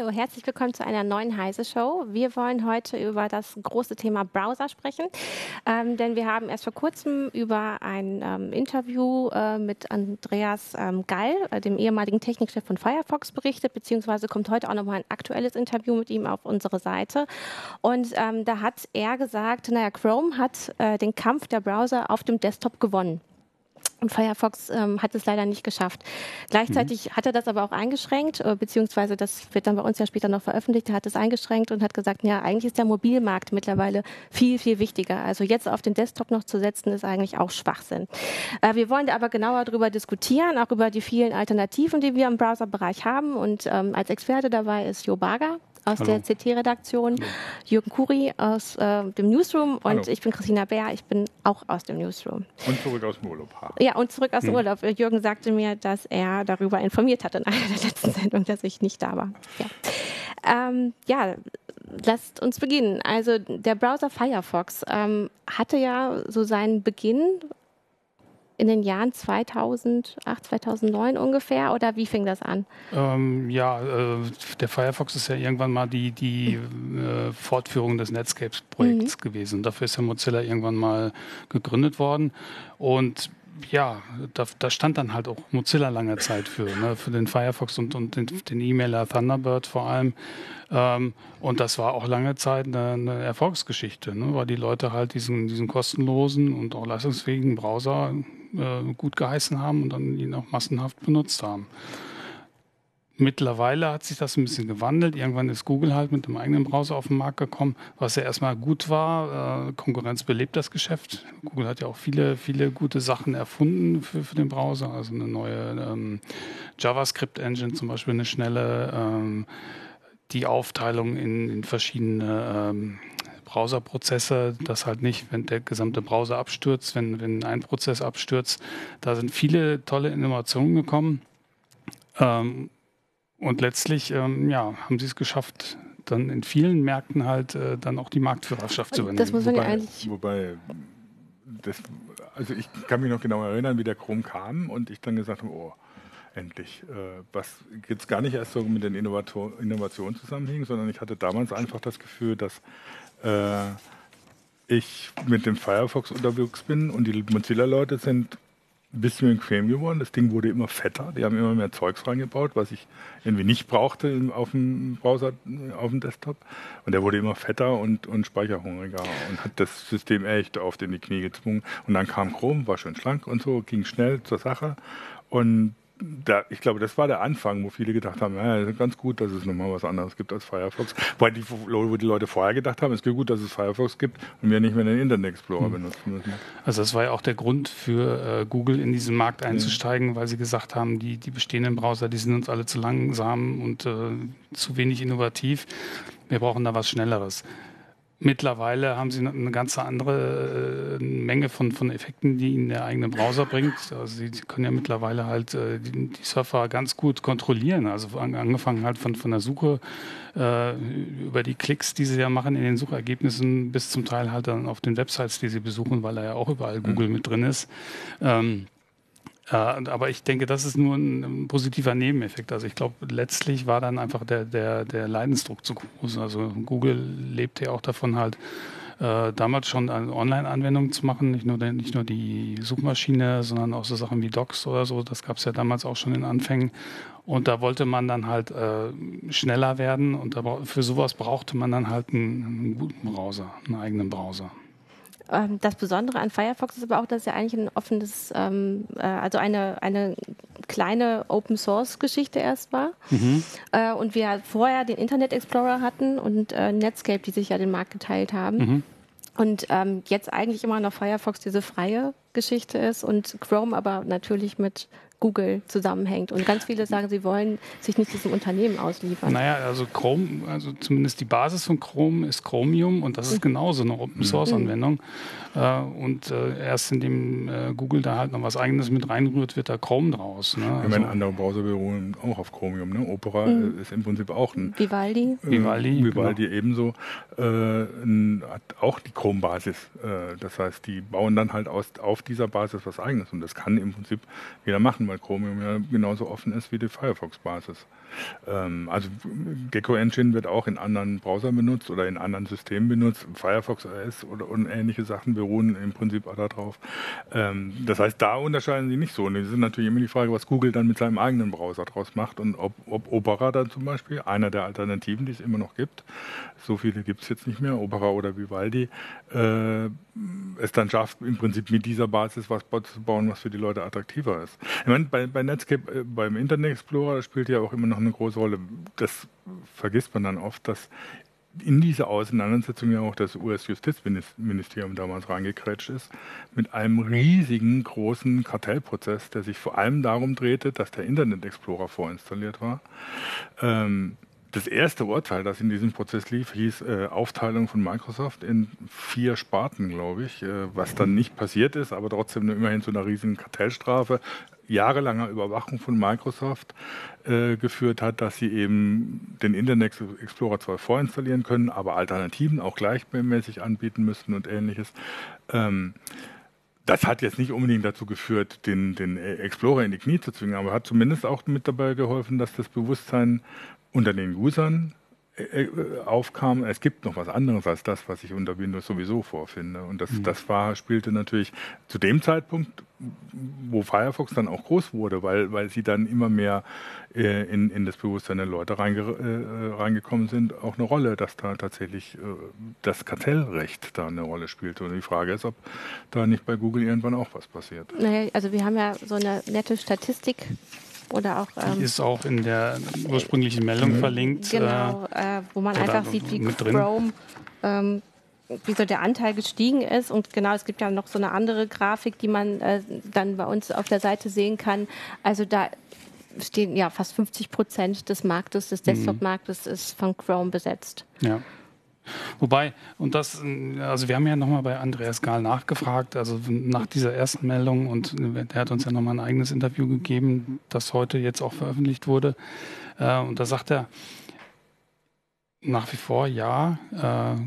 Hallo, herzlich willkommen zu einer neuen Heise Show. Wir wollen heute über das große Thema Browser sprechen, ähm, denn wir haben erst vor kurzem über ein ähm, Interview äh, mit Andreas ähm, Gall, äh, dem ehemaligen Technikchef von Firefox, berichtet, beziehungsweise kommt heute auch nochmal ein aktuelles Interview mit ihm auf unsere Seite. Und ähm, da hat er gesagt, naja, Chrome hat äh, den Kampf der Browser auf dem Desktop gewonnen. Und Firefox ähm, hat es leider nicht geschafft. Gleichzeitig mhm. hat er das aber auch eingeschränkt, äh, beziehungsweise das wird dann bei uns ja später noch veröffentlicht. Er hat es eingeschränkt und hat gesagt, ja, eigentlich ist der Mobilmarkt mittlerweile viel, viel wichtiger. Also jetzt auf den Desktop noch zu setzen, ist eigentlich auch Schwachsinn. Äh, wir wollen aber genauer darüber diskutieren, auch über die vielen Alternativen, die wir im Browserbereich haben. Und ähm, als Experte dabei ist Jo Barger aus Hallo. der CT-Redaktion, Jürgen Kuri aus äh, dem Newsroom und Hallo. ich bin Christina Bär, ich bin auch aus dem Newsroom. Und zurück aus dem Urlaub. Ja, und zurück aus dem hm. Urlaub. Jürgen sagte mir, dass er darüber informiert hat in einer der letzten Sendungen, dass ich nicht da war. Ja, ähm, ja lasst uns beginnen. Also der Browser Firefox ähm, hatte ja so seinen Beginn in den Jahren 2008, 2009 ungefähr oder wie fing das an? Ähm, ja, äh, der Firefox ist ja irgendwann mal die, die äh, Fortführung des Netscapes-Projekts mhm. gewesen. Dafür ist ja Mozilla irgendwann mal gegründet worden und ja, da, da, stand dann halt auch Mozilla lange Zeit für, ne, für den Firefox und, und den, E-Mailer Thunderbird vor allem. Ähm, und das war auch lange Zeit eine, eine Erfolgsgeschichte, ne, weil die Leute halt diesen, diesen kostenlosen und auch leistungsfähigen Browser äh, gut geheißen haben und dann ihn auch massenhaft benutzt haben. Mittlerweile hat sich das ein bisschen gewandelt. Irgendwann ist Google halt mit einem eigenen Browser auf den Markt gekommen, was ja erstmal gut war. Äh, Konkurrenz belebt das Geschäft. Google hat ja auch viele, viele gute Sachen erfunden für, für den Browser. Also eine neue ähm, JavaScript-Engine zum Beispiel, eine schnelle, ähm, die Aufteilung in, in verschiedene ähm, Browserprozesse, dass halt nicht, wenn der gesamte Browser abstürzt, wenn, wenn ein Prozess abstürzt. Da sind viele tolle Innovationen gekommen. Ähm, und letztlich ähm, ja, haben sie es geschafft, dann in vielen Märkten halt äh, dann auch die Marktführerschaft zu übernehmen. Das muss man wobei, ja eigentlich wobei das, also ich kann mich noch genau erinnern, wie der Chrome kam und ich dann gesagt habe, oh, endlich. Äh, was jetzt gar nicht erst so mit den Innovationen zusammenhing, sondern ich hatte damals einfach das Gefühl, dass äh, ich mit dem Firefox unterwegs bin und die Mozilla-Leute sind ein bisschen bequem geworden. Das Ding wurde immer fetter. Die haben immer mehr Zeugs reingebaut, was ich irgendwie nicht brauchte auf dem Browser, auf dem Desktop. Und der wurde immer fetter und, und speicherhungriger und hat das System echt auf in die Knie gezwungen. Und dann kam Chrome, war schön schlank und so, ging schnell zur Sache. Und da, ich glaube, das war der Anfang, wo viele gedacht haben, ja, ganz gut, dass es nochmal was anderes gibt als Firefox. Weil die, wo die Leute vorher gedacht haben, es ist gut, dass es Firefox gibt und wir nicht mehr den Internet Explorer hm. benutzen müssen. Also das war ja auch der Grund für äh, Google in diesen Markt einzusteigen, ja. weil sie gesagt haben, die, die bestehenden Browser, die sind uns alle zu langsam und äh, zu wenig innovativ. Wir brauchen da was Schnelleres. Mittlerweile haben sie eine ganz andere äh, Menge von, von Effekten, die ihnen der eigene Browser bringt. Also sie, sie können ja mittlerweile halt äh, die, die, Surfer ganz gut kontrollieren. Also angefangen halt von, von der Suche äh, über die Klicks, die sie ja machen in den Suchergebnissen, bis zum Teil halt dann auf den Websites, die sie besuchen, weil da ja auch überall Google mhm. mit drin ist. Ähm, äh, aber ich denke, das ist nur ein, positiver Nebeneffekt. Also ich glaube, letztlich war dann einfach der, der, der Leidensdruck zu groß. Also Google lebte ja auch davon halt, äh, damals schon eine Online-Anwendung zu machen, nicht nur, nicht nur die Suchmaschine, sondern auch so Sachen wie Docs oder so. Das gab es ja damals auch schon in Anfängen. Und da wollte man dann halt äh, schneller werden und da, für sowas brauchte man dann halt einen, einen guten Browser, einen eigenen Browser. Ähm, das Besondere an Firefox ist aber auch, dass er eigentlich ein offenes, ähm, äh, also eine, eine kleine Open Source Geschichte erst war. Mhm. Äh, und wir vorher den Internet Explorer hatten und äh, Netscape, die sich ja den Markt geteilt haben. Mhm. Und ähm, jetzt eigentlich immer noch Firefox diese freie Geschichte ist und Chrome aber natürlich mit Google zusammenhängt. Und ganz viele sagen, sie wollen sich nicht diesem Unternehmen ausliefern. Naja, also Chrome, also zumindest die Basis von Chrome ist Chromium und das ist mhm. genauso eine Open Source mhm. Anwendung. Äh, und äh, erst indem äh, Google da halt noch was eigenes mit reinrührt, wird da Chrome draus. Ne? Also, meine, andere Browser beruhen auch auf Chromium. Ne? Opera mhm. ist im Prinzip auch ein Vivaldi. Vivaldi, Vivaldi genau. ebenso. Ein, hat auch die Chrome-Basis. das heißt, die bauen dann halt aus, auf auf dieser Basis was eigenes. Und das kann im Prinzip jeder machen, weil Chromium ja genauso offen ist wie die Firefox-Basis. Ähm, also Gecko Engine wird auch in anderen Browsern benutzt oder in anderen Systemen benutzt. Firefox OS oder und ähnliche Sachen beruhen im Prinzip auch darauf. Ähm, das heißt, da unterscheiden sie nicht so. Und es ist natürlich immer die Frage, was Google dann mit seinem eigenen Browser draus macht und ob, ob Opera dann zum Beispiel, einer der Alternativen, die es immer noch gibt, so viele gibt es jetzt nicht mehr, Opera oder Vivaldi, äh, es dann schafft, im Prinzip mit dieser Basis was zu bauen, was für die Leute attraktiver ist. Ich meine, bei, bei Netscape, äh, beim Internet Explorer spielt ja auch immer noch eine große Rolle. Das vergisst man dann oft, dass in diese Auseinandersetzung ja auch das US-Justizministerium damals reingekrätscht ist, mit einem riesigen, großen Kartellprozess, der sich vor allem darum drehte, dass der Internet Explorer vorinstalliert war. Ähm, das erste Urteil, das in diesem Prozess lief, hieß äh, Aufteilung von Microsoft in vier Sparten, glaube ich, äh, was dann nicht passiert ist, aber trotzdem immerhin zu einer riesigen Kartellstrafe, jahrelanger Überwachung von Microsoft äh, geführt hat, dass sie eben den Internet Explorer zwar vorinstallieren können, aber Alternativen auch gleichmäßig anbieten müssen und ähnliches. Ähm, das hat jetzt nicht unbedingt dazu geführt, den, den Explorer in die Knie zu zwingen, aber hat zumindest auch mit dabei geholfen, dass das Bewusstsein unter den Usern aufkam, es gibt noch was anderes als das, was ich unter Windows sowieso vorfinde. Und das, mhm. das war, spielte natürlich zu dem Zeitpunkt, wo Firefox dann auch groß wurde, weil, weil sie dann immer mehr äh, in, in das Bewusstsein der Leute reinge, äh, reingekommen sind, auch eine Rolle, dass da tatsächlich äh, das Kartellrecht da eine Rolle spielte. Und die Frage ist, ob da nicht bei Google irgendwann auch was passiert. Naja, also wir haben ja so eine nette Statistik oder auch. Ähm, die ist auch in der ursprünglichen Meldung mhm. verlinkt. Genau, äh, äh wo man einfach sieht, wie Chrome. Ähm, wie so der Anteil gestiegen ist. Und genau, es gibt ja noch so eine andere Grafik, die man äh, dann bei uns auf der Seite sehen kann. Also da stehen ja fast 50 Prozent des Marktes, des mhm. Desktop-Marktes ist von Chrome besetzt. Ja. Wobei, und das, also wir haben ja nochmal bei Andreas Gahl nachgefragt, also nach dieser ersten Meldung und der hat uns ja nochmal ein eigenes Interview gegeben, das heute jetzt auch veröffentlicht wurde. Äh, und da sagt er nach wie vor, ja, äh,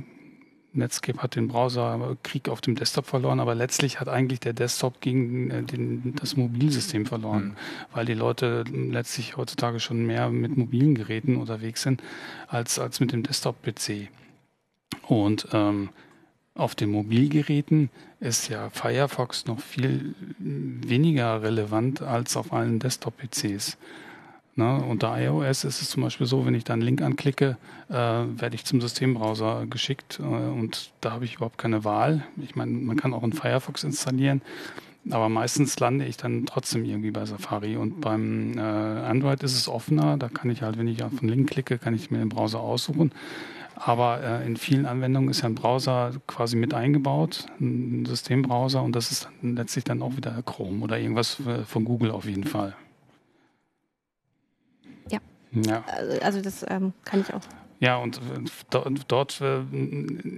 Netscape hat den Browserkrieg auf dem Desktop verloren, aber letztlich hat eigentlich der Desktop gegen äh, den, das Mobilsystem verloren, mhm. weil die Leute letztlich heutzutage schon mehr mit mobilen Geräten unterwegs sind als, als mit dem Desktop-PC. Und ähm, auf den Mobilgeräten ist ja Firefox noch viel weniger relevant als auf allen Desktop-PCs. Ne? Unter iOS ist es zum Beispiel so, wenn ich da einen Link anklicke, äh, werde ich zum Systembrowser geschickt äh, und da habe ich überhaupt keine Wahl. Ich meine, man kann auch einen Firefox installieren, aber meistens lande ich dann trotzdem irgendwie bei Safari und beim äh, Android ist es offener. Da kann ich halt, wenn ich auf einen Link klicke, kann ich mir den Browser aussuchen. Aber äh, in vielen Anwendungen ist ja ein Browser quasi mit eingebaut, ein Systembrowser, und das ist dann letztlich dann auch wieder Chrome oder irgendwas äh, von Google auf jeden Fall. Ja. ja. Also das ähm, kann ich auch. Ja, und äh, dort äh,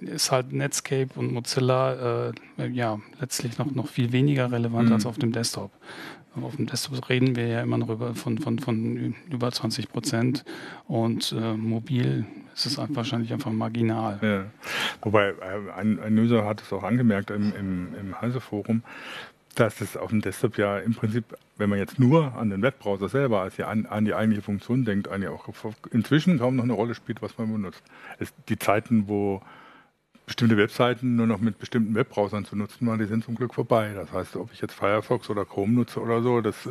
ist halt Netscape und Mozilla äh, ja letztlich noch, noch viel weniger relevant mhm. als auf dem Desktop. Auf dem Desktop reden wir ja immer noch über, von, von, von über 20 Prozent und äh, mobil ist es wahrscheinlich einfach marginal. Ja. Wobei äh, ein, ein User hat es auch angemerkt im, im, im Heise-Forum, dass es auf dem Desktop ja im Prinzip, wenn man jetzt nur an den Webbrowser selber, als an, an die eigentliche Funktion denkt, eigentlich auch inzwischen kaum noch eine Rolle spielt, was man benutzt. Es, die Zeiten, wo bestimmte Webseiten nur noch mit bestimmten Webbrowsern zu nutzen waren, die sind zum Glück vorbei. Das heißt, ob ich jetzt Firefox oder Chrome nutze oder so, das, äh,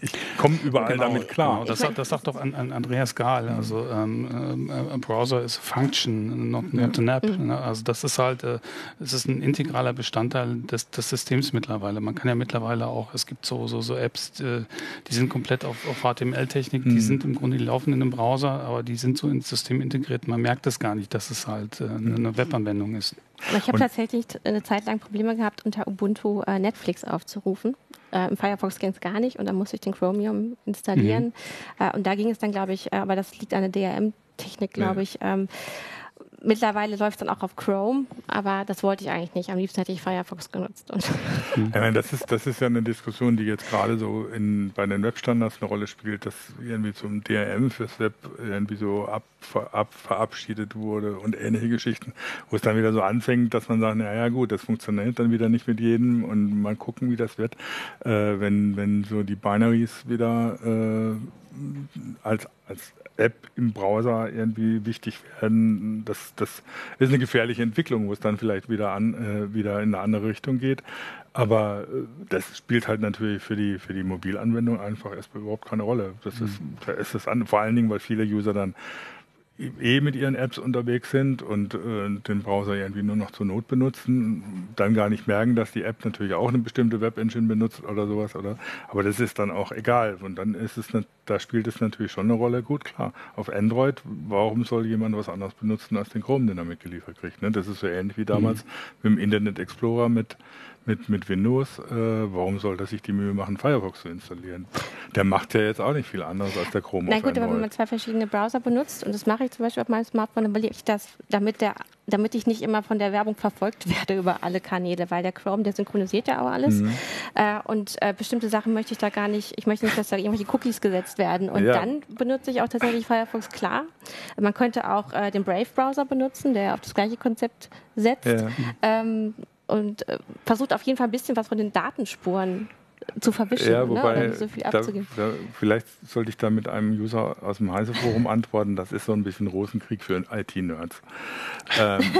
ich komme überall genau, damit klar. Genau. Das, das, sagt doch an, an Andreas Gahl. Also ähm, äh, Browser ist Function, not, not an App. Mhm. Ne? Also das ist halt, äh, es ist ein integraler Bestandteil des, des Systems mittlerweile. Man kann ja mittlerweile auch, es gibt so, so, so Apps, äh, die sind komplett auf, auf HTML-Technik, mhm. die sind im Grunde, die laufen in einem Browser, aber die sind so ins System integriert. Man merkt es gar nicht, dass es halt äh, eine Webanwendung ist. Ich habe tatsächlich eine Zeit lang Probleme gehabt, unter Ubuntu äh, Netflix aufzurufen. Äh, Im Firefox ging es gar nicht und dann musste ich den Chromium installieren. Mhm. Äh, und da ging es dann, glaube ich, äh, aber das liegt an der DRM-Technik, glaube ja. ich. Ähm, mittlerweile läuft es dann auch auf Chrome, aber das wollte ich eigentlich nicht. Am liebsten hätte ich Firefox genutzt. Und ich meine, das, ist, das ist ja eine Diskussion, die jetzt gerade so in, bei den Webstandards eine Rolle spielt, dass irgendwie zum DRM fürs Web irgendwie so ab, ab, verabschiedet wurde und ähnliche Geschichten, wo es dann wieder so anfängt, dass man sagt, naja gut, das funktioniert dann wieder nicht mit jedem und mal gucken, wie das wird, äh, wenn, wenn so die Binaries wieder äh, als, als App im Browser irgendwie wichtig werden. Das, das ist eine gefährliche Entwicklung, wo es dann vielleicht wieder an, äh, wieder in eine andere Richtung geht. Aber äh, das spielt halt natürlich für die, für die Mobilanwendung einfach erstmal überhaupt keine Rolle. Das ist, mhm. da ist es an, vor allen Dingen, weil viele User dann eh mit ihren Apps unterwegs sind und äh, den Browser irgendwie nur noch zur Not benutzen, dann gar nicht merken, dass die App natürlich auch eine bestimmte Web-Engine benutzt oder sowas, oder? Aber das ist dann auch egal. Und dann ist es, ne, da spielt es natürlich schon eine Rolle. Gut, klar. Auf Android, warum soll jemand was anderes benutzen als den Chrome, den er mitgeliefert kriegt? Ne? Das ist so ähnlich wie damals mhm. mit dem Internet Explorer mit mit, mit Windows, äh, warum soll er sich die Mühe machen, Firefox zu installieren? Der macht ja jetzt auch nicht viel anderes als der Chrome. Na gut, aber wenn man zwei verschiedene Browser benutzt, und das mache ich zum Beispiel auf meinem Smartphone, dann will ich das, damit, der, damit ich nicht immer von der Werbung verfolgt werde über alle Kanäle, weil der Chrome, der synchronisiert ja auch alles. Mhm. Äh, und äh, bestimmte Sachen möchte ich da gar nicht, ich möchte nicht, dass da irgendwelche Cookies gesetzt werden. Und ja. dann benutze ich auch tatsächlich Firefox, klar. Man könnte auch äh, den Brave-Browser benutzen, der auf das gleiche Konzept setzt. Ja. Ähm, und äh, versucht auf jeden Fall ein bisschen was von den Datenspuren zu verwischen, ja, ne, wobei, ne? so viel abzugeben. Da, da, vielleicht sollte ich da mit einem User aus dem Heise-Forum antworten, das ist so ein bisschen Rosenkrieg für IT-Nerds. Ähm,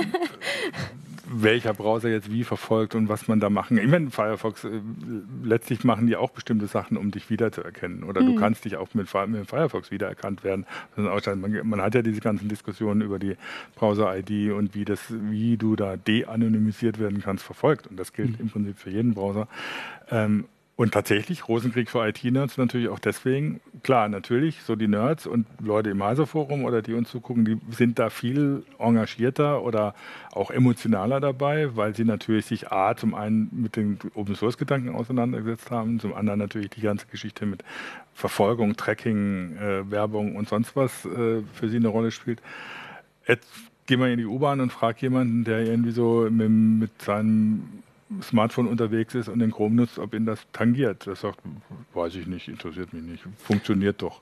welcher Browser jetzt wie verfolgt und was man da machen. Ich meine, Firefox, äh, letztlich machen die auch bestimmte Sachen, um dich wiederzuerkennen. Oder mhm. du kannst dich auch mit, mit Firefox wiedererkannt werden. Man, man, hat ja diese ganzen Diskussionen über die Browser-ID und wie, das, wie du da de-anonymisiert werden kannst, verfolgt. Und das gilt mhm. im Prinzip für jeden Browser. Ähm, und tatsächlich, Rosenkrieg für IT-Nerds natürlich auch deswegen, klar, natürlich, so die Nerds und Leute im Heiser-Forum oder die uns zugucken, die sind da viel engagierter oder auch emotionaler dabei, weil sie natürlich sich A, zum einen mit den Open-Source-Gedanken auseinandergesetzt haben, zum anderen natürlich die ganze Geschichte mit Verfolgung, Tracking, äh, Werbung und sonst was äh, für sie eine Rolle spielt. Jetzt gehen wir in die U-Bahn und frage jemanden, der irgendwie so mit, mit seinem Smartphone unterwegs ist und den Chrome nutzt, ob ihn das tangiert. Das sagt, weiß ich nicht, interessiert mich nicht. Funktioniert doch.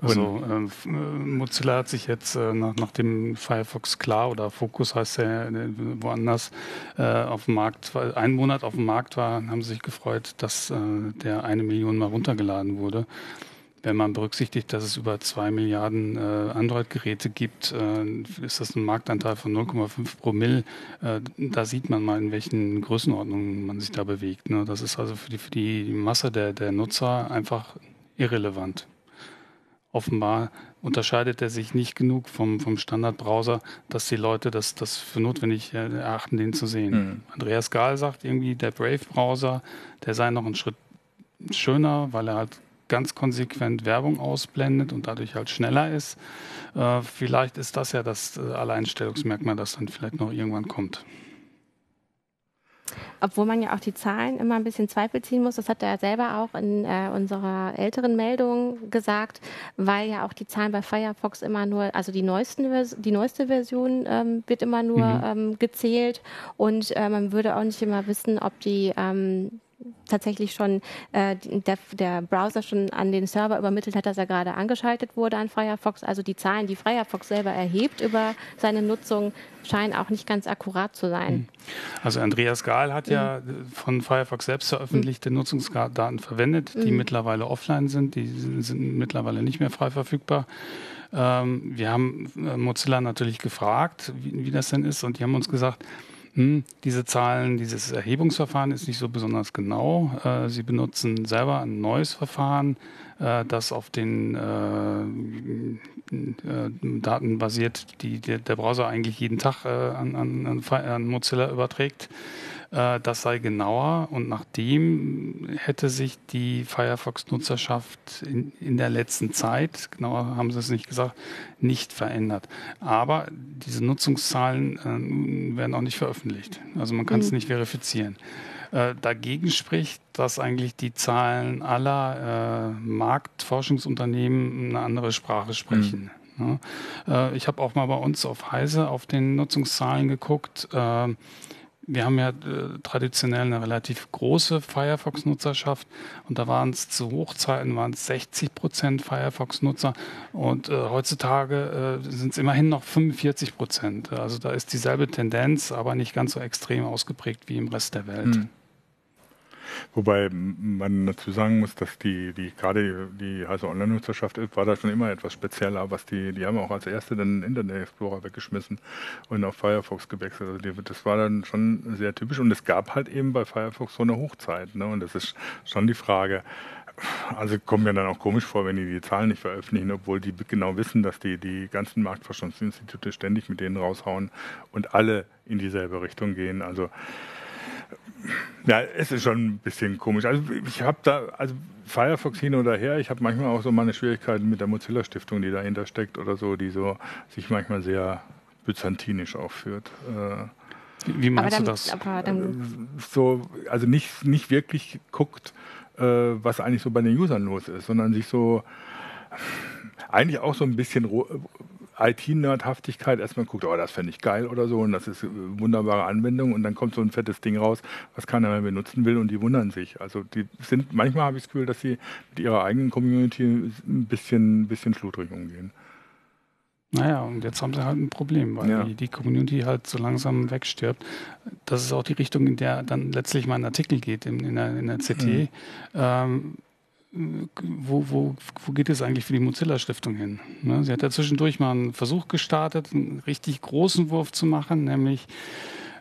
also äh, Mozilla hat sich jetzt äh, nach, nach, dem Firefox Klar oder Focus heißt er äh, woanders äh, auf dem Markt, einen Monat auf dem Markt war, haben sie sich gefreut, dass äh, der eine Million mal runtergeladen wurde wenn man berücksichtigt, dass es über zwei Milliarden äh, Android-Geräte gibt, äh, ist das ein Marktanteil von 0,5 Promille. Äh, da sieht man mal, in welchen Größenordnungen man sich da bewegt. Ne? Das ist also für die, für die Masse der, der Nutzer einfach irrelevant. Offenbar unterscheidet er sich nicht genug vom, vom Standardbrowser, dass die Leute das, das für notwendig erachten, den zu sehen. Mhm. Andreas Gahl sagt irgendwie, der Brave-Browser, der sei noch einen Schritt schöner, weil er halt ganz konsequent Werbung ausblendet und dadurch halt schneller ist. Äh, vielleicht ist das ja das äh, Alleinstellungsmerkmal, das dann vielleicht noch irgendwann kommt. Obwohl man ja auch die Zahlen immer ein bisschen Zweifel ziehen muss, das hat er selber auch in äh, unserer älteren Meldung gesagt, weil ja auch die Zahlen bei Firefox immer nur, also die, neuesten, die neueste Version ähm, wird immer nur mhm. ähm, gezählt und äh, man würde auch nicht immer wissen, ob die ähm, tatsächlich schon äh, der, der, Browser schon an den Server übermittelt hat, dass er gerade angeschaltet wurde an Firefox. Also die Zahlen, die Firefox selber erhebt über seine Nutzung, scheinen auch nicht ganz akkurat zu sein. Hm. Also Andreas Gahl hat ja mhm. von Firefox selbst veröffentlichte mhm. Nutzungsdaten verwendet, die mhm. mittlerweile offline sind, die sind mittlerweile nicht mehr frei verfügbar. Ähm, wir haben äh, Mozilla natürlich gefragt, wie, wie das denn ist, und die haben uns gesagt, hm, diese Zahlen, dieses Erhebungsverfahren ist nicht so besonders genau. Äh, Sie benutzen selber ein neues Verfahren, äh, das auf den äh, äh Daten basiert, die der, Browser eigentlich jeden Tag äh, an, an, an Mozilla überträgt. Äh, das sei genauer und nachdem hätte sich die Firefox-Nutzerschaft in, in, der letzten Zeit, genauer haben sie es nicht gesagt, nicht verändert. Aber diese Nutzungszahlen äh, werden auch nicht veröffentlicht. Also man kann es mhm. nicht verifizieren. Äh, dagegen spricht, dass eigentlich die Zahlen aller äh, Marktforschungsunternehmen eine andere Sprache sprechen. Mhm. Ne? Äh, ich habe auch mal bei uns auf Heise auf den Nutzungszahlen geguckt. Äh, wir haben ja äh, traditionell eine relativ große Firefox-Nutzerschaft und da waren es zu Hochzeiten waren es 60 Prozent Firefox-Nutzer und äh, heutzutage äh, sind es immerhin noch 45 Prozent. Also da ist dieselbe Tendenz, aber nicht ganz so extrem ausgeprägt wie im Rest der Welt. Hm. Wobei man dazu sagen muss, dass die, die gerade die heiße Online-Nutzerschaft war da schon immer etwas spezieller, was die, die haben auch als erste den Internet Explorer weggeschmissen und auf Firefox gewechselt. Also die, das war dann schon sehr typisch und es gab halt eben bei Firefox so eine Hochzeit. Ne? Und das ist schon die Frage, also kommt mir dann auch komisch vor, wenn die die Zahlen nicht veröffentlichen, obwohl die genau wissen, dass die die ganzen Marktforschungsinstitute ständig mit denen raushauen und alle in dieselbe Richtung gehen. Also ja, es ist schon ein bisschen komisch. Also ich habe da, also Firefox hin oder her, ich habe manchmal auch so meine Schwierigkeiten mit der Mozilla Stiftung, die dahinter steckt oder so, die so sich manchmal sehr byzantinisch aufführt. Äh, Wie meinst dann, du das? Äh, so, also nicht, nicht wirklich guckt, äh, was eigentlich so bei den Usern los ist, sondern sich so eigentlich auch so ein bisschen IT-Nerdhaftigkeit erstmal guckt, oh, das fände ich geil oder so und das ist eine wunderbare Anwendung und dann kommt so ein fettes Ding raus, was keiner mehr benutzen will und die wundern sich. Also die sind, manchmal habe ich das Gefühl, dass sie mit ihrer eigenen Community ein bisschen, ein bisschen schludrig umgehen. Naja, und jetzt haben sie halt ein Problem, weil ja. die, die, Community halt so langsam wegstirbt. Das ist auch die Richtung, in der dann letztlich mein Artikel geht in, in, der, in der CT. Mhm. Ähm, wo, wo, wo geht es eigentlich für die Mozilla-Stiftung hin? Ne? Sie hat ja zwischendurch mal einen Versuch gestartet, einen richtig großen Wurf zu machen, nämlich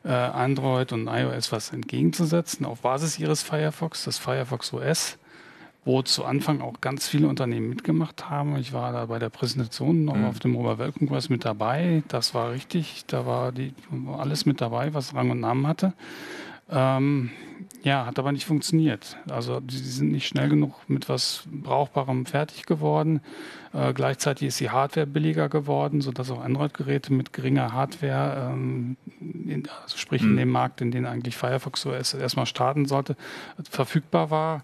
äh, Android und iOS was entgegenzusetzen auf Basis ihres Firefox, das Firefox OS, wo zu Anfang auch ganz viele Unternehmen mitgemacht haben. Ich war da bei der Präsentation noch mhm. auf dem Oberweltkongress mit dabei. Das war richtig, da war die, alles mit dabei, was Rang und Namen hatte. Ähm, ja, hat aber nicht funktioniert. Also sie sind nicht schnell genug mit was Brauchbarem fertig geworden. Äh, gleichzeitig ist die Hardware billiger geworden, sodass auch Android-Geräte mit geringer Hardware, ähm, in, also sprich mhm. in dem Markt, in den eigentlich Firefox OS erstmal starten sollte, verfügbar war.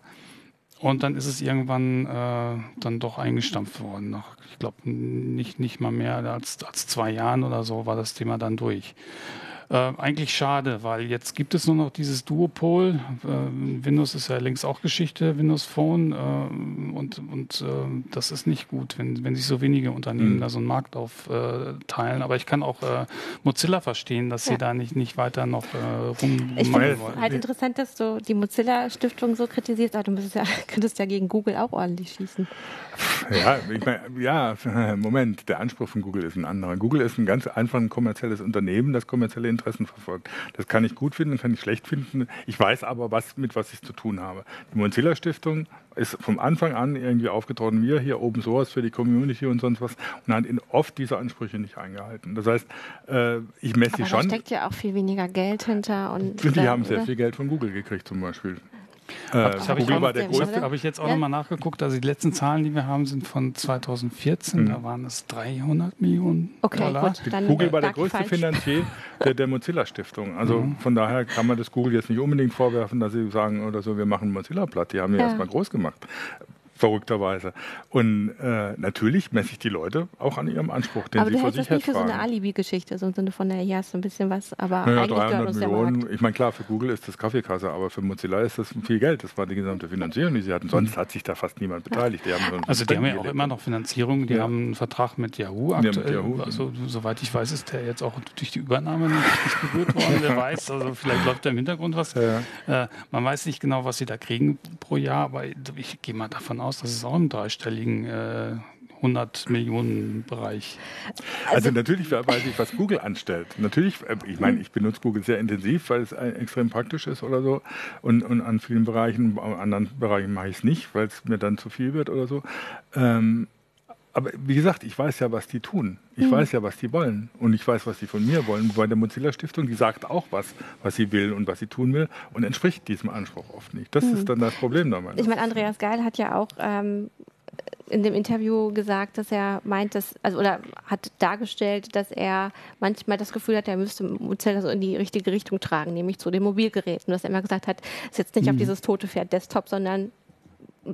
Und dann ist es irgendwann äh, dann doch eingestampft worden. Nach, ich glaube, nicht, nicht mal mehr als, als zwei Jahren oder so war das Thema dann durch. Äh, eigentlich schade, weil jetzt gibt es nur noch dieses Duopol. Äh, Windows ist ja längst auch Geschichte, Windows Phone. Äh, und und äh, das ist nicht gut, wenn, wenn sich so wenige Unternehmen mhm. da so einen Markt aufteilen. Aber ich kann auch äh, Mozilla verstehen, dass ja. sie da nicht, nicht weiter noch äh, rum Ich finde es halt interessant, dass du die Mozilla-Stiftung so kritisierst, aber du ja, könntest ja gegen Google auch ordentlich schießen. Ja, ich mein, ja, Moment, der Anspruch von Google ist ein anderer. Google ist ein ganz einfach ein kommerzielles Unternehmen, das kommerzielle Interessen verfolgt. Das kann ich gut finden, kann ich schlecht finden. Ich weiß aber, was, mit was ich zu tun habe. Die Mozilla Stiftung ist vom Anfang an irgendwie aufgetreten, wir hier Open Source für die Community und sonst was und hat in oft diese Ansprüche nicht eingehalten. Das heißt, äh, ich messe sie schon. Da steckt ja auch viel weniger Geld hinter. Und die haben sehr viel Geld von Google gekriegt zum Beispiel. Äh, das habe ich, hab ich, jetzt auch ja? nochmal nachgeguckt. Also die letzten Zahlen, die wir haben, sind von 2014. Mhm. Da waren es 300 Millionen okay, Dollar. Gut, Google war der größte falsch. Finanzier der, der Mozilla-Stiftung. Also mhm. von daher kann man das Google jetzt nicht unbedingt vorwerfen, dass sie sagen oder so, wir machen Mozilla platt. Die haben ja, ja. erstmal groß gemacht verrückterweise. Und äh, natürlich messe ich die Leute auch an ihrem Anspruch, den aber sie vor sich her Aber das nicht für so eine Alibi-Geschichte, so im Sinne von, naja, hier hast du ein bisschen was, aber naja, eigentlich 300 Millionen, ich meine, klar, für Google ist das Kaffeekasse, aber für Mozilla ist das viel Geld. Das war die gesamte Finanzierung, die sie hatten. Sonst hat sich da fast niemand beteiligt. Die also die haben ja auch immer noch Finanzierung, die ja. haben einen Vertrag mit Yahoo aktuell. Mit Yahoo, also soweit ich weiß, ist der jetzt auch durch die Übernahme nicht, nicht berührt worden. Wer weiß, also vielleicht läuft da im Hintergrund was. Ja. Äh, man weiß nicht genau, was sie da kriegen pro Jahr, aber ich gehe mal davon aus, dass es auch im dreistelligen äh, 100 Millionen Bereich. Also, also, natürlich weiß ich, was Google anstellt. Natürlich, äh, ich meine, ich benutze Google sehr intensiv, weil es extrem praktisch ist oder so. Und, und an vielen Bereichen, an anderen Bereichen mache ich es nicht, weil es mir dann zu viel wird oder so. Ähm, aber wie gesagt, ich weiß ja, was die tun. Ich mhm. weiß ja, was die wollen. Und ich weiß, was sie von mir wollen. Bei der Mozilla Stiftung, die sagt auch was, was sie will und was sie tun will und entspricht diesem Anspruch oft nicht. Das mhm. ist dann das Problem damals. Ich meine, Andreas Geil hat ja auch ähm, in dem Interview gesagt, dass er meint, dass, also oder hat dargestellt, dass er manchmal das Gefühl hat, er müsste Mozilla so in die richtige Richtung tragen, nämlich zu den Mobilgeräten. Dass er immer gesagt hat, jetzt nicht mhm. auf dieses tote Pferd Desktop, sondern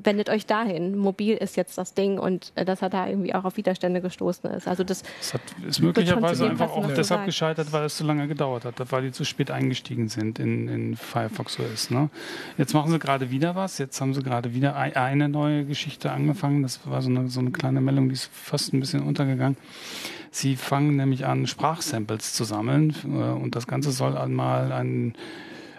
wendet euch dahin. Mobil ist jetzt das Ding und äh, dass er da irgendwie auch auf Widerstände gestoßen ist. Also das, das hat, ist möglicherweise einfach auch deshalb so gescheitert, weil es zu lange gedauert hat, weil die zu spät eingestiegen sind in, in Firefox OS. Ne? Jetzt machen sie gerade wieder was. Jetzt haben sie gerade wieder eine neue Geschichte angefangen. Das war so eine, so eine kleine Meldung, die ist fast ein bisschen untergegangen. Sie fangen nämlich an, Sprachsamples zu sammeln äh, und das Ganze soll einmal ein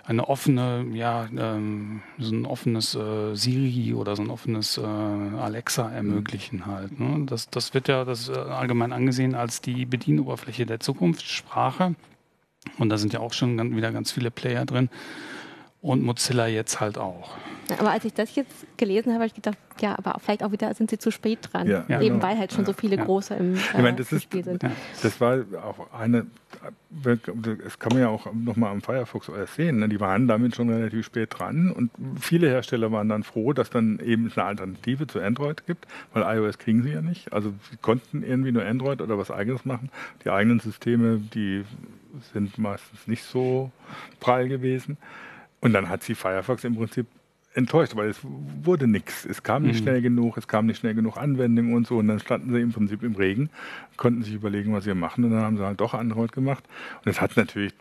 eine offene, ja, ähm, so ein offenes äh, Siri oder so ein offenes äh, Alexa ermöglichen mhm. halt. Ne? Das, das wird ja das äh, allgemein angesehen als die Bedienoberfläche der Zukunftssprache. Und da sind ja auch schon wieder ganz viele Player drin. Und Mozilla jetzt halt auch. Aber als ich das jetzt gelesen habe, habe ich gedacht, ja, aber vielleicht auch wieder sind sie zu spät dran. Ja, eben genau. weil halt schon so viele große im, äh, ich meine, das ist, Spiel sind. Das war auch eine, das kann man ja auch nochmal am Firefox OS sehen, ne? die waren damit schon relativ spät dran und viele Hersteller waren dann froh, dass dann eben eine Alternative zu Android gibt, weil iOS kriegen sie ja nicht. Also sie konnten irgendwie nur Android oder was eigenes machen. Die eigenen Systeme, die sind meistens nicht so prall gewesen. Und dann hat sie Firefox im Prinzip enttäuscht, weil es wurde nichts. Es kam nicht mhm. schnell genug, es kam nicht schnell genug Anwendungen und so. Und dann standen sie im Prinzip im Regen, konnten sich überlegen, was sie machen. Und dann haben sie halt doch Android gemacht. Und es hat natürlich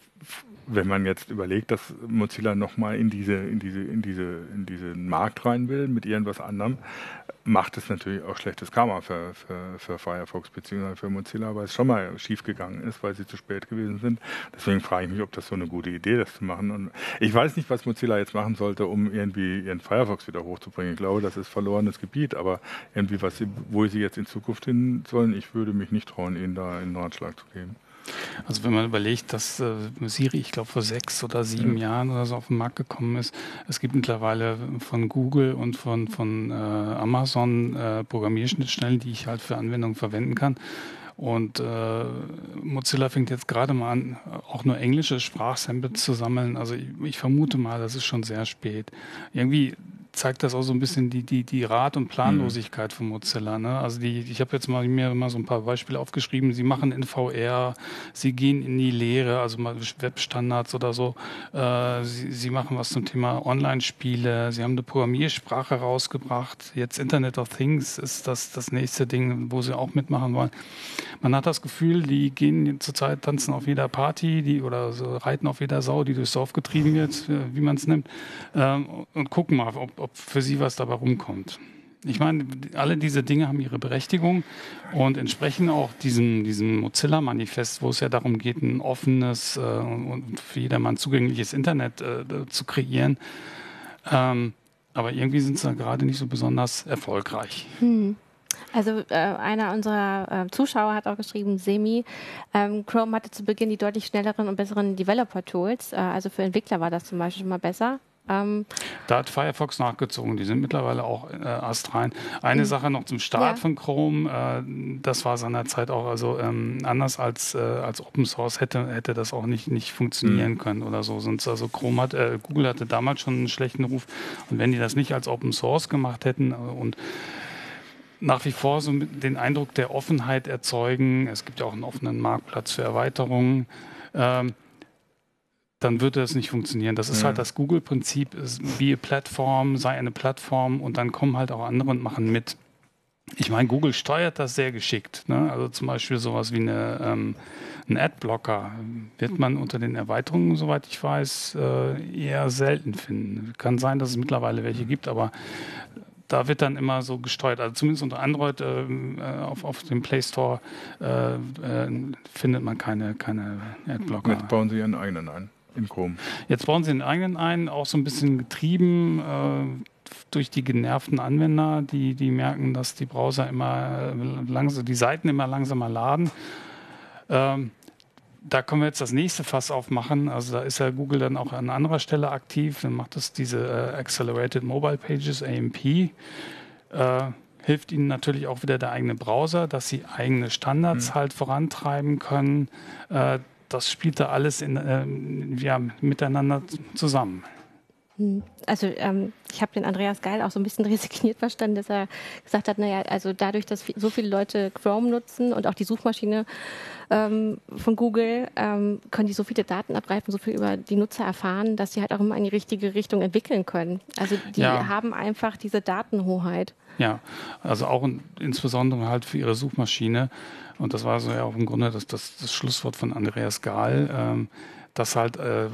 wenn man jetzt überlegt, dass Mozilla nochmal in diese, in diese, in diese, in diesen Markt rein will mit irgendwas anderem, macht es natürlich auch schlechtes Karma für, für, für Firefox bzw. für Mozilla, weil es schon mal schief gegangen ist, weil sie zu spät gewesen sind. Deswegen frage ich mich, ob das so eine gute Idee ist, das zu machen. Und ich weiß nicht, was Mozilla jetzt machen sollte, um irgendwie ihren Firefox wieder hochzubringen. Ich glaube, das ist verlorenes Gebiet, aber irgendwie, was sie, wo sie jetzt in Zukunft hin sollen, ich würde mich nicht trauen, ihnen da einen Ratschlag zu geben. Also wenn man überlegt, dass äh, Siri, ich glaube, vor sechs oder sieben mhm. Jahren oder so auf den Markt gekommen ist, es gibt mittlerweile von Google und von, von äh, Amazon äh, Programmierschnittstellen, die ich halt für Anwendungen verwenden kann. Und äh, Mozilla fängt jetzt gerade mal an, auch nur englische Sprachsamples zu sammeln. Also ich, ich vermute mal, das ist schon sehr spät. Irgendwie zeigt das auch so ein bisschen die, die, die Rat- und Planlosigkeit von Mozilla. Ne? Also die, ich habe jetzt mal mir mal so ein paar Beispiele aufgeschrieben. Sie machen in VR, sie gehen in die Lehre, also mal Webstandards oder so. Äh, sie, sie machen was zum Thema Online-Spiele. Sie haben eine Programmiersprache rausgebracht. Jetzt Internet of Things ist das das nächste Ding, wo sie auch mitmachen wollen. Man hat das Gefühl, die gehen zurzeit tanzen auf jeder Party, die oder so reiten auf jeder Sau, die durchs Dorf getrieben wird, wie man es nimmt, ähm, und gucken mal, ob, ob für sie was dabei rumkommt. Ich meine, alle diese Dinge haben ihre Berechtigung und entsprechen auch diesem, diesem Mozilla-Manifest, wo es ja darum geht, ein offenes äh, und für jedermann zugängliches Internet äh, zu kreieren. Ähm, aber irgendwie sind sie gerade nicht so besonders erfolgreich. Hm. Also äh, einer unserer äh, Zuschauer hat auch geschrieben, Semi, ähm, Chrome hatte zu Beginn die deutlich schnelleren und besseren Developer-Tools. Äh, also für Entwickler war das zum Beispiel schon mal besser. Ähm, da hat Firefox nachgezogen. Die sind mittlerweile auch äh, astrein. Eine mhm. Sache noch zum Start ja. von Chrome. Äh, das war seinerzeit auch also ähm, anders als, äh, als Open Source hätte, hätte das auch nicht, nicht funktionieren mhm. können oder so. Sonst also Chrome hat, äh, Google hatte damals schon einen schlechten Ruf. Und wenn die das nicht als Open Source gemacht hätten äh, und nach wie vor so den Eindruck der Offenheit erzeugen, es gibt ja auch einen offenen Marktplatz für Erweiterungen, ähm, dann würde das nicht funktionieren. Das ist ja. halt das Google-Prinzip, wie eine Plattform, sei eine Plattform und dann kommen halt auch andere und machen mit. Ich meine, Google steuert das sehr geschickt. Ne? Also zum Beispiel sowas wie eine, ähm, ein Adblocker wird man unter den Erweiterungen, soweit ich weiß, äh, eher selten finden. Kann sein, dass es mittlerweile welche gibt, aber da wird dann immer so gesteuert. Also zumindest unter Android äh, äh auf, auf dem Play Store äh, äh, findet man keine, keine Adblocker. Jetzt bauen Sie Ihren eigenen ein in Chrome. Jetzt bauen sie den eigenen ein, auch so ein bisschen getrieben äh, durch die genervten Anwender, die, die merken, dass die Browser immer langsam, die Seiten immer langsamer laden. Ähm, da können wir jetzt das nächste Fass aufmachen. Also da ist ja Google dann auch an anderer Stelle aktiv. Dann macht das diese äh, Accelerated Mobile Pages, AMP. Äh, hilft ihnen natürlich auch wieder der eigene Browser, dass sie eigene Standards mhm. halt vorantreiben können. Äh, das spielt da alles in, äh, ja, miteinander zusammen. Hm. Also ähm, ich habe den Andreas Geil auch so ein bisschen resigniert verstanden, dass er gesagt hat, naja, also dadurch, dass so viele Leute Chrome nutzen und auch die Suchmaschine ähm, von Google, ähm, können die so viele Daten abgreifen, so viel über die Nutzer erfahren, dass sie halt auch immer in die richtige Richtung entwickeln können. Also die ja. haben einfach diese Datenhoheit. Ja, also auch in, insbesondere halt für ihre Suchmaschine. Und das war so ja auch im Grunde das, das, das Schlusswort von Andreas Gahl, ähm, dass halt äh,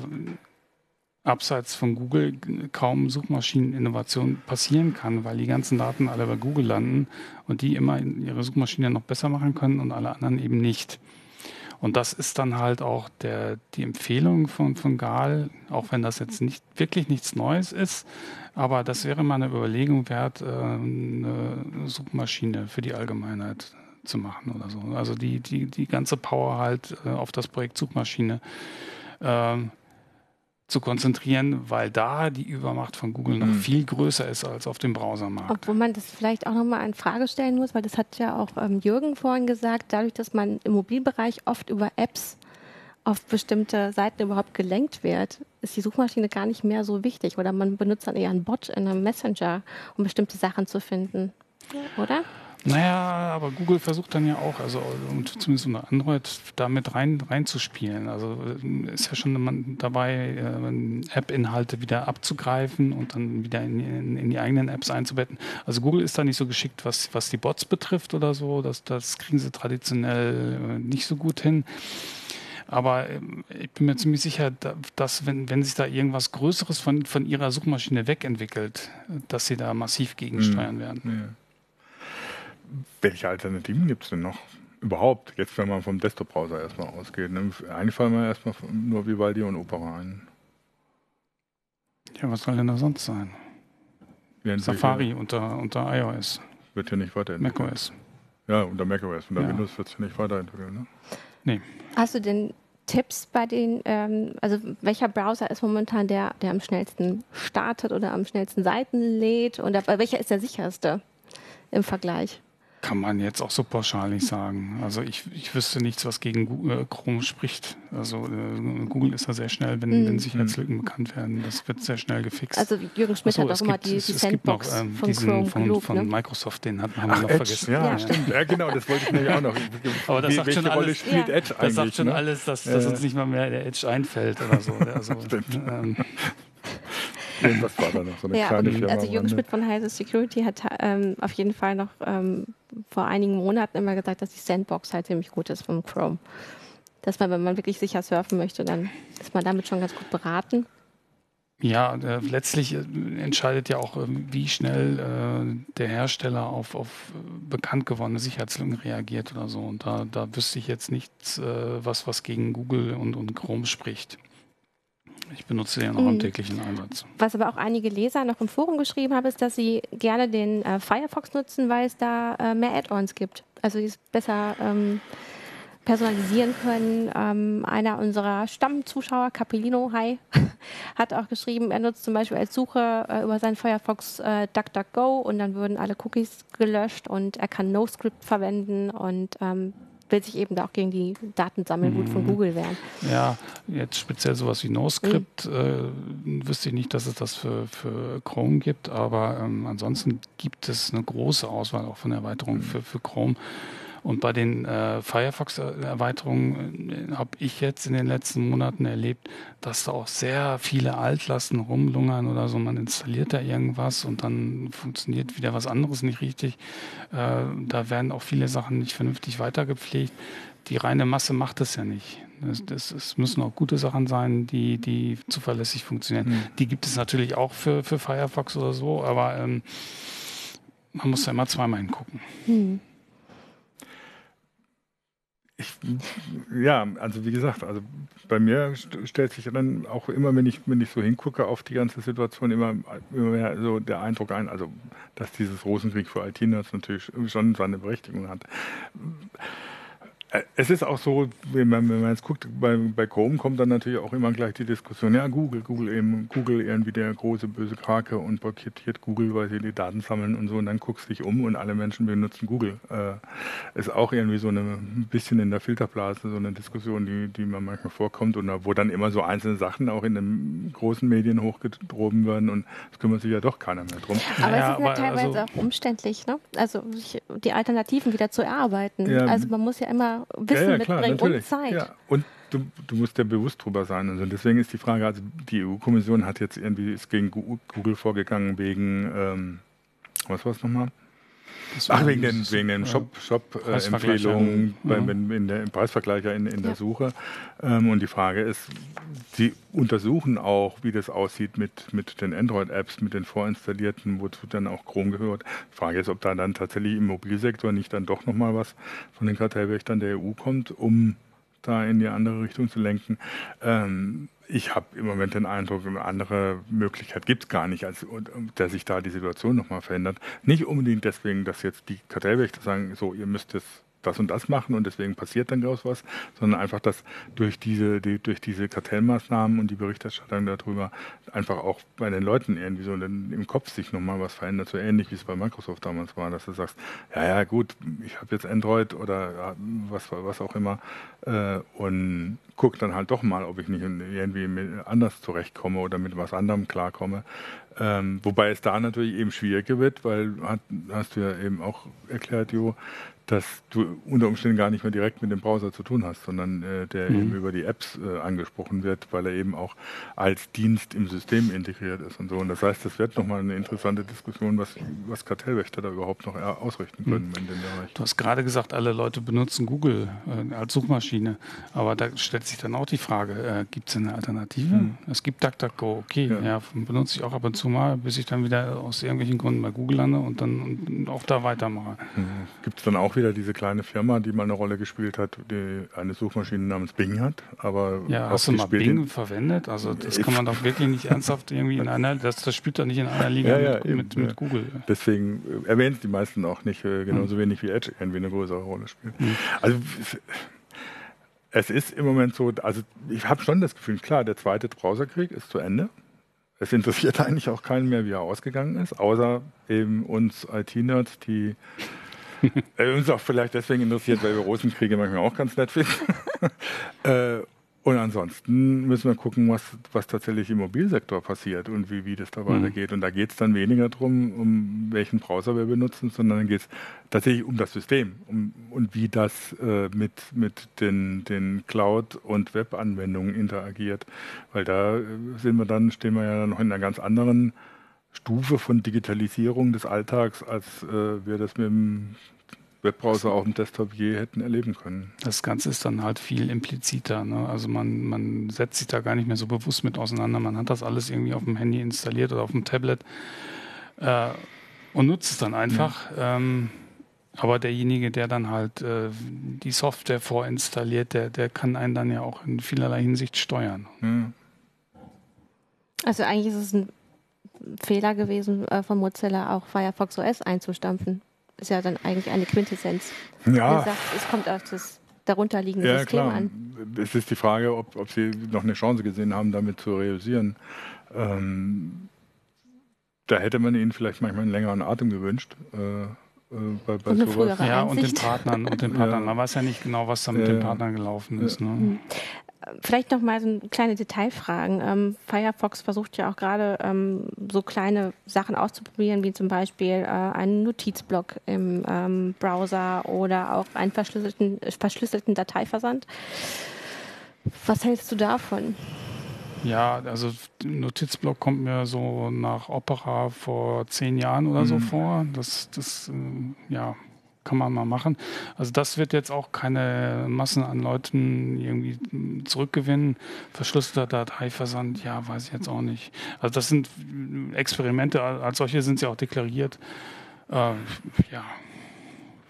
abseits von Google kaum Suchmaschineninnovation passieren kann, weil die ganzen Daten alle bei Google landen und die immer ihre Suchmaschine noch besser machen können und alle anderen eben nicht. Und das ist dann halt auch der, die Empfehlung von, von Gal, auch wenn das jetzt nicht wirklich nichts Neues ist, aber das wäre mal eine Überlegung wert, äh, eine Suchmaschine für die Allgemeinheit zu machen oder so. Also die, die, die ganze Power halt äh, auf das Projekt Suchmaschine ähm, zu konzentrieren, weil da die Übermacht von Google noch mhm. viel größer ist als auf dem Browsermarkt. Obwohl man das vielleicht auch nochmal in Frage stellen muss, weil das hat ja auch ähm, Jürgen vorhin gesagt, dadurch, dass man im Mobilbereich oft über Apps auf bestimmte Seiten überhaupt gelenkt wird, ist die Suchmaschine gar nicht mehr so wichtig oder man benutzt dann eher einen Bot in einem Messenger, um bestimmte Sachen zu finden, oder? Naja, aber Google versucht dann ja auch, also zumindest unter Android, damit rein reinzuspielen. Also ist ja schon dabei, äh, App-Inhalte wieder abzugreifen und dann wieder in, in, in, die eigenen Apps einzubetten. Also Google ist da nicht so geschickt, was, was die Bots betrifft oder so. Das, das kriegen sie traditionell äh, nicht so gut hin. Aber ich bin mir ziemlich sicher, dass wenn, wenn sich da irgendwas Größeres von, von ihrer Suchmaschine wegentwickelt, dass sie da massiv gegensteuern hm. werden. Welche Alternativen gibt es denn noch? Überhaupt, jetzt wenn man vom Desktop-Browser erstmal ausgeht. Ne? Eigentlich fallen mir erstmal nur Vivaldi und Opera ein. Ja, was soll denn da sonst sein? Safari unter, unter iOS. Wird ja nicht weiterentwickelt. macOS. Ja, unter macOS. Unter ja. Windows wird es ja nicht weiterentwickelt. Ne? Nee. Hast du denn Tipps bei den, ähm, also welcher Browser ist momentan der, der am schnellsten startet oder am schnellsten Seiten lädt? Und welcher ist der sicherste im Vergleich? Kann man jetzt auch so pauschal nicht sagen. Also ich, ich wüsste nichts, was gegen Google, äh, Chrome spricht. Also äh, Google ist da sehr schnell, wenn, mhm. wenn Sicherheitslücken bekannt werden. Das wird sehr schnell gefixt. Also Jürgen Schmidt so, hat auch immer die, es, die Sandbox es gibt noch, ähm, von diesen, Chrome von, gelobt, von ne? Microsoft, den hat, haben Ach, wir noch Edge, vergessen. Ja, ja, stimmt. Ja, genau, das wollte ich nämlich auch noch. Aber das Wie, sagt schon alles, spielt ja. Edge Das sagt schon ne? alles, dass, dass uns nicht mal mehr der Edge einfällt oder so. Also, ähm, Irgendwas war da noch, so eine ja, kleine Firma. Also Jürgen Schmidt von Heise Security hat ähm, auf jeden Fall noch ähm, vor einigen Monaten immer gesagt, dass die Sandbox halt ziemlich gut ist vom Chrome. Dass man, wenn man wirklich sicher surfen möchte, dann ist man damit schon ganz gut beraten. Ja, äh, letztlich äh, entscheidet ja auch, äh, wie schnell äh, der Hersteller auf, auf bekannt gewordene Sicherheitslücken reagiert oder so. Und da, da wüsste ich jetzt nichts, äh, was, was gegen Google und, und Chrome spricht. Ich benutze den auch im täglichen Einsatz. Was aber auch einige Leser noch im Forum geschrieben haben, ist, dass sie gerne den äh, Firefox nutzen, weil es da äh, mehr Add-ons gibt. Also sie es besser ähm, personalisieren können. Ähm, einer unserer Stammzuschauer, Capellino, hi, hat auch geschrieben, er nutzt zum Beispiel als Suche äh, über seinen Firefox äh, DuckDuckGo und dann würden alle Cookies gelöscht und er kann NoScript verwenden und ähm, will sich eben da auch gegen die Datensammelwut mhm. von Google wehren. Ja, jetzt speziell sowas wie NoScript mhm. äh, wüsste ich nicht, dass es das für, für Chrome gibt, aber ähm, ansonsten gibt es eine große Auswahl auch von Erweiterungen mhm. für, für Chrome. Und bei den äh, Firefox-Erweiterungen äh, habe ich jetzt in den letzten Monaten erlebt, dass da auch sehr viele Altlasten rumlungern oder so. Man installiert da irgendwas und dann funktioniert wieder was anderes nicht richtig. Äh, da werden auch viele Sachen nicht vernünftig weitergepflegt. Die reine Masse macht das ja nicht. Es, müssen auch gute Sachen sein, die, die zuverlässig funktionieren. Mhm. Die gibt es natürlich auch für, für Firefox oder so, aber ähm, man muss da immer zweimal hingucken. Mhm. Ich, ja, also wie gesagt, also bei mir stellt sich dann auch immer, wenn ich, wenn ich so hingucke auf die ganze Situation, immer, immer mehr so der Eindruck ein, also dass dieses Rosenkrieg für IT-Nerds natürlich schon seine Berechtigung hat. Äh, es ist auch so, wenn man, wenn man jetzt guckt, bei, bei, Chrome kommt dann natürlich auch immer gleich die Diskussion, ja, Google, Google eben, Google irgendwie der große böse Krake und blockiert Google, weil sie die Daten sammeln und so und dann guckst du dich um und alle Menschen benutzen Google. Äh, ist auch irgendwie so eine, ein bisschen in der Filterblase, so eine Diskussion, die, die man manchmal vorkommt und wo dann immer so einzelne Sachen auch in den großen Medien hochgedroben werden und es kümmert sich ja doch keiner mehr drum. Aber ja, es ist ja teilweise also, auch umständlich, ne? Also die Alternativen wieder zu erarbeiten. Ja, also man muss ja immer Wissen ja, ja, klar, mitbringen natürlich. und Zeit. Ja. Und du, du musst ja bewusst drüber sein. Also deswegen ist die Frage, also die EU-Kommission hat jetzt irgendwie ist gegen Google vorgegangen wegen, ähm, was war es nochmal? Ach, wegen den, wegen den Shop-Empfehlungen Shop, äh, ja. in im Preisvergleicher in, in ja. der Suche. Ähm, und die Frage ist, sie untersuchen auch, wie das aussieht mit, mit den Android-Apps, mit den vorinstallierten, wozu dann auch Chrome gehört. Die Frage ist, ob da dann tatsächlich im Mobilsektor nicht dann doch nochmal was von den Kartellwächtern der EU kommt, um da in die andere Richtung zu lenken. Ähm, ich habe im Moment den Eindruck, eine andere Möglichkeit gibt es gar nicht, als dass sich da die Situation nochmal verändert. Nicht unbedingt deswegen, dass jetzt die Kartellwächter sagen, so, ihr müsst es das und das machen und deswegen passiert dann daraus was, sondern einfach, dass durch diese, die, durch diese Kartellmaßnahmen und die Berichterstattung darüber einfach auch bei den Leuten irgendwie so im Kopf sich nochmal was verändert, so ähnlich wie es bei Microsoft damals war, dass du sagst, ja, ja, gut, ich habe jetzt Android oder was, was auch immer äh, und guck dann halt doch mal, ob ich nicht irgendwie anders zurechtkomme oder mit was anderem klarkomme. Ähm, wobei es da natürlich eben schwieriger wird, weil hat, hast du ja eben auch erklärt, Jo, dass du unter Umständen gar nicht mehr direkt mit dem Browser zu tun hast, sondern äh, der mhm. eben über die Apps äh, angesprochen wird, weil er eben auch als Dienst im System integriert ist und so. Und das heißt, das wird nochmal eine interessante Diskussion, was, was Kartellwächter da überhaupt noch ausrichten können mhm. in dem Bereich. Du hast gerade gesagt, alle Leute benutzen Google äh, als Suchmaschine, aber da stellt sich dann auch die Frage, äh, gibt es eine Alternative? Mhm. Es gibt DuckDuckGo, okay, ja. ja. benutze ich auch ab und zu mal, bis ich dann wieder aus irgendwelchen Gründen bei Google lande und dann und auch da weitermache. Mhm. Gibt es dann auch wieder wieder diese kleine Firma, die mal eine Rolle gespielt hat, die eine Suchmaschine namens Bing hat. Aber ja, hast du mal Bing verwendet? Also das kann man doch wirklich nicht ernsthaft irgendwie in einer, das, das spielt doch nicht in einer Liga ja, ja, mit, eben, mit, mit, Google. Deswegen erwähnen es die meisten auch nicht, äh, genauso mhm. wenig wie Edge irgendwie eine größere Rolle spielt. Mhm. Also es ist im Moment so, also ich habe schon das Gefühl, klar, der zweite Browserkrieg ist zu Ende. Es interessiert eigentlich auch keinen mehr, wie er ausgegangen ist, außer eben uns IT-Nerds, die äh, uns auch vielleicht deswegen interessiert, weil wir Rosenkriege manchmal auch ganz nett finden. äh, und ansonsten müssen wir gucken, was, was tatsächlich im Mobilsektor passiert und wie, wie das da mhm. weitergeht. Und da geht es dann weniger darum, um welchen Browser wir benutzen, sondern dann geht es tatsächlich um das System um, und wie das äh, mit, mit den, den Cloud- und Web-Anwendungen interagiert. Weil da äh, sind wir dann, stehen wir ja noch in einer ganz anderen Stufe von Digitalisierung des Alltags, als äh, wir das mit dem Webbrowser auf dem Desktop je hätten erleben können. Das Ganze ist dann halt viel impliziter. Ne? Also man, man setzt sich da gar nicht mehr so bewusst mit auseinander. Man hat das alles irgendwie auf dem Handy installiert oder auf dem Tablet äh, und nutzt es dann einfach. Ja. Ähm, aber derjenige, der dann halt äh, die Software vorinstalliert, der, der kann einen dann ja auch in vielerlei Hinsicht steuern. Ja. Also eigentlich ist es ein Fehler gewesen, äh, von Mozilla auch Firefox OS einzustampfen. Ist ja dann eigentlich eine Quintessenz. Ja. Gesagt, es kommt auf das darunterliegende ja, System klar. an. Es ist die Frage, ob, ob Sie noch eine Chance gesehen haben, damit zu realisieren. Ähm, da hätte man Ihnen vielleicht manchmal einen längeren Atem gewünscht. Äh, äh bei, bei und sowas. Ja, und den Partnern. Und den Partnern. Ja. Man weiß ja nicht genau, was da mit ja. den Partnern gelaufen ist. Ne? Vielleicht noch mal so kleine Detailfragen. Ähm, Firefox versucht ja auch gerade ähm, so kleine Sachen auszuprobieren, wie zum Beispiel äh, einen Notizblock im ähm, Browser oder auch einen verschlüsselten, verschlüsselten Dateiversand. Was hältst du davon? Ja, also Notizblock kommt mir so nach Opera vor zehn Jahren oder mhm. so vor. Das, das äh, ja, kann man mal machen. Also das wird jetzt auch keine Massen an Leuten irgendwie zurückgewinnen. Verschlüsselter Dateiversand, ja, weiß ich jetzt auch nicht. Also das sind Experimente, als solche sind sie auch deklariert. Äh, ja,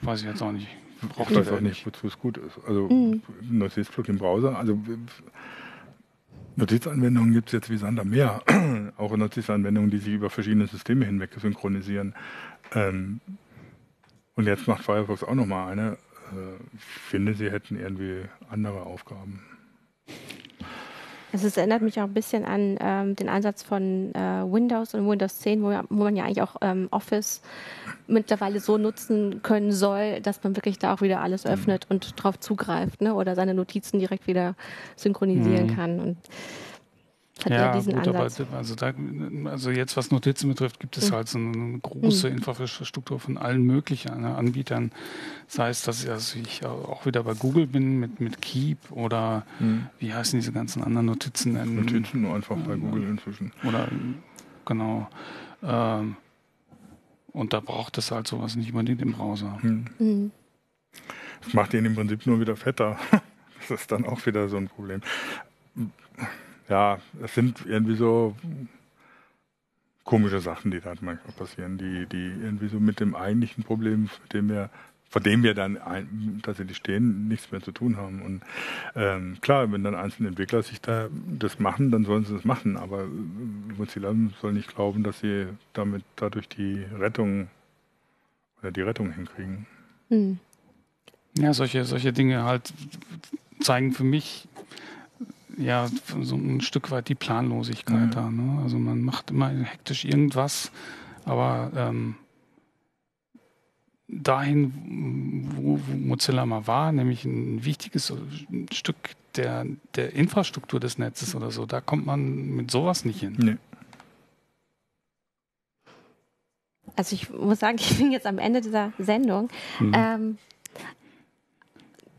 weiß ich jetzt auch nicht. Braucht das auch nicht, wozu es gut ist. Also mhm. Notizblock im Browser, also Notizanwendungen gibt es jetzt wie Sand am Meer. auch Notizanwendungen, die sich über verschiedene Systeme hinweg synchronisieren. Ähm, und jetzt macht Firefox auch nochmal eine. ich finde, sie hätten irgendwie andere Aufgaben. Also es erinnert mich auch ein bisschen an ähm, den Einsatz von äh, Windows und Windows 10, wo, wo man ja eigentlich auch ähm, Office mittlerweile so nutzen können soll, dass man wirklich da auch wieder alles mhm. öffnet mhm. und drauf zugreift ne? oder seine Notizen direkt wieder synchronisieren mhm. kann. Und hat ja, diesen gut, Ansatz. Aber also, da, also jetzt, was Notizen betrifft, gibt es mhm. halt so eine große mhm. Infrastruktur von allen möglichen ne, Anbietern. Sei es, dass also ich auch wieder bei Google bin mit, mit Keep oder mhm. wie heißen diese ganzen anderen Notizen? Notizen nur einfach bei Google inzwischen. Oder genau. Ähm, und da braucht es halt sowas nicht unbedingt im Browser. Mhm. Mhm. Das macht ihn im Prinzip nur wieder fetter. Das ist dann auch wieder so ein Problem ja, es sind irgendwie so komische Sachen, die da manchmal passieren, die, die irgendwie so mit dem eigentlichen Problem, mit dem wir, vor dem wir dann ein, tatsächlich stehen, nichts mehr zu tun haben. Und ähm, klar, wenn dann einzelne Entwickler sich da das machen, dann sollen sie das machen. Aber Mozilla soll nicht glauben, dass sie damit dadurch die Rettung oder die Rettung hinkriegen. Hm. Ja, solche, solche Dinge halt zeigen für mich, ja so ein Stück weit die Planlosigkeit mhm. da. Ne? Also man macht immer hektisch irgendwas, aber ähm, dahin, wo, wo, Mozilla mal war, nämlich ein wichtiges Stück der, der Infrastruktur des Netzes oder so, da kommt man mit sowas nicht hin. Nee. Also ich muss sagen, ich bin jetzt am Ende dieser Sendung. Mhm. Ähm,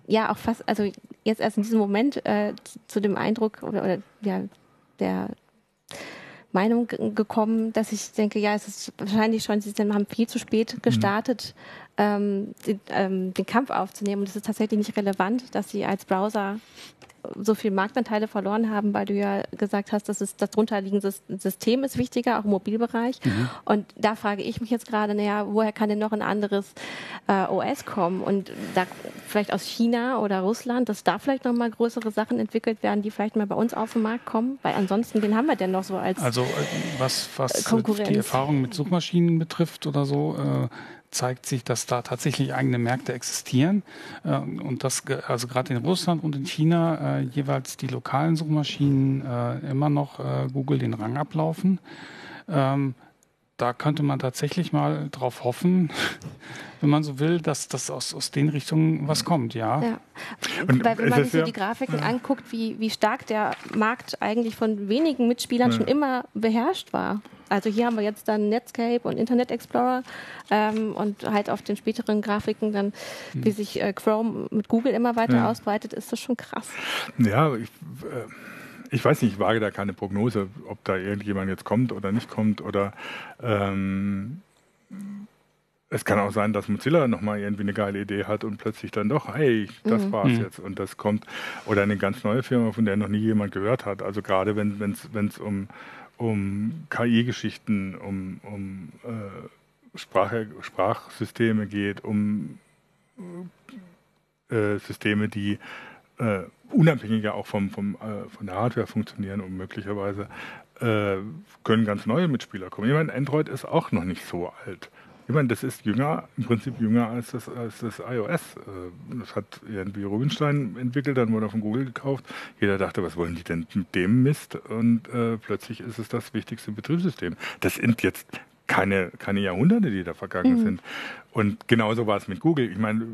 ja, auch fast, also jetzt erst in diesem Moment äh, zu, dem Eindruck oder, oder ja, der Meinung gekommen, dass ich denke, ja, es ist wahrscheinlich schon, sie haben viel zu spät mhm. gestartet, mhm. ähm, den, ähm, den Kampf aufzunehmen. Und es ist tatsächlich nicht relevant, dass sie als Browser so viel Marktanteile verloren haben, weil du ja gesagt hast, dass es das drunterliegende System ist wichtiger, auch im Mobilbereich. Mhm. Und da frage ich mich jetzt gerade, naja, woher kann denn noch ein anderes äh, OS kommen? Und da vielleicht aus China oder Russland, dass da vielleicht noch mal größere Sachen entwickelt werden, die vielleicht mal bei uns auf den Markt kommen? Weil ansonsten, wen haben wir denn noch so als Also äh, was, was die Erfahrung mit Suchmaschinen betrifft oder so, äh, zeigt sich, dass da tatsächlich eigene Märkte existieren äh, und dass also gerade in Russland und in China äh, jeweils die lokalen Suchmaschinen äh, immer noch äh, Google den Rang ablaufen. Ähm, da könnte man tatsächlich mal drauf hoffen, wenn man so will, dass das aus, aus den Richtungen was kommt, ja. ja. Und Weil wenn man sich ja, die Grafiken ja. anguckt, wie, wie stark der Markt eigentlich von wenigen Mitspielern schon immer beherrscht war. Also hier haben wir jetzt dann Netscape und Internet Explorer ähm, und halt auf den späteren Grafiken dann, hm. wie sich äh, Chrome mit Google immer weiter ja. ausbreitet, ist das schon krass. Ja, ich, äh, ich weiß nicht, ich wage da keine Prognose, ob da irgendjemand jetzt kommt oder nicht kommt oder ähm, es kann auch sein, dass Mozilla nochmal irgendwie eine geile Idee hat und plötzlich dann doch, hey, das mhm. war's mhm. jetzt und das kommt. Oder eine ganz neue Firma, von der noch nie jemand gehört hat. Also gerade wenn es um um KI-Geschichten, um, um äh, Sprache, Sprachsysteme geht, um äh, Systeme, die äh, unabhängiger auch vom, vom, äh, von der Hardware funktionieren und möglicherweise äh, können ganz neue Mitspieler kommen. Ich meine, Android ist auch noch nicht so alt. Ich meine, das ist jünger, im Prinzip jünger als das, als das iOS. Äh, das hat irgendwie Rubinstein entwickelt, dann wurde er von Google gekauft. Jeder dachte, was wollen die denn mit dem Mist? Und äh, plötzlich ist es das wichtigste Betriebssystem. Das sind jetzt keine, keine Jahrhunderte, die da vergangen mhm. sind. Und genauso war es mit Google. Ich meine,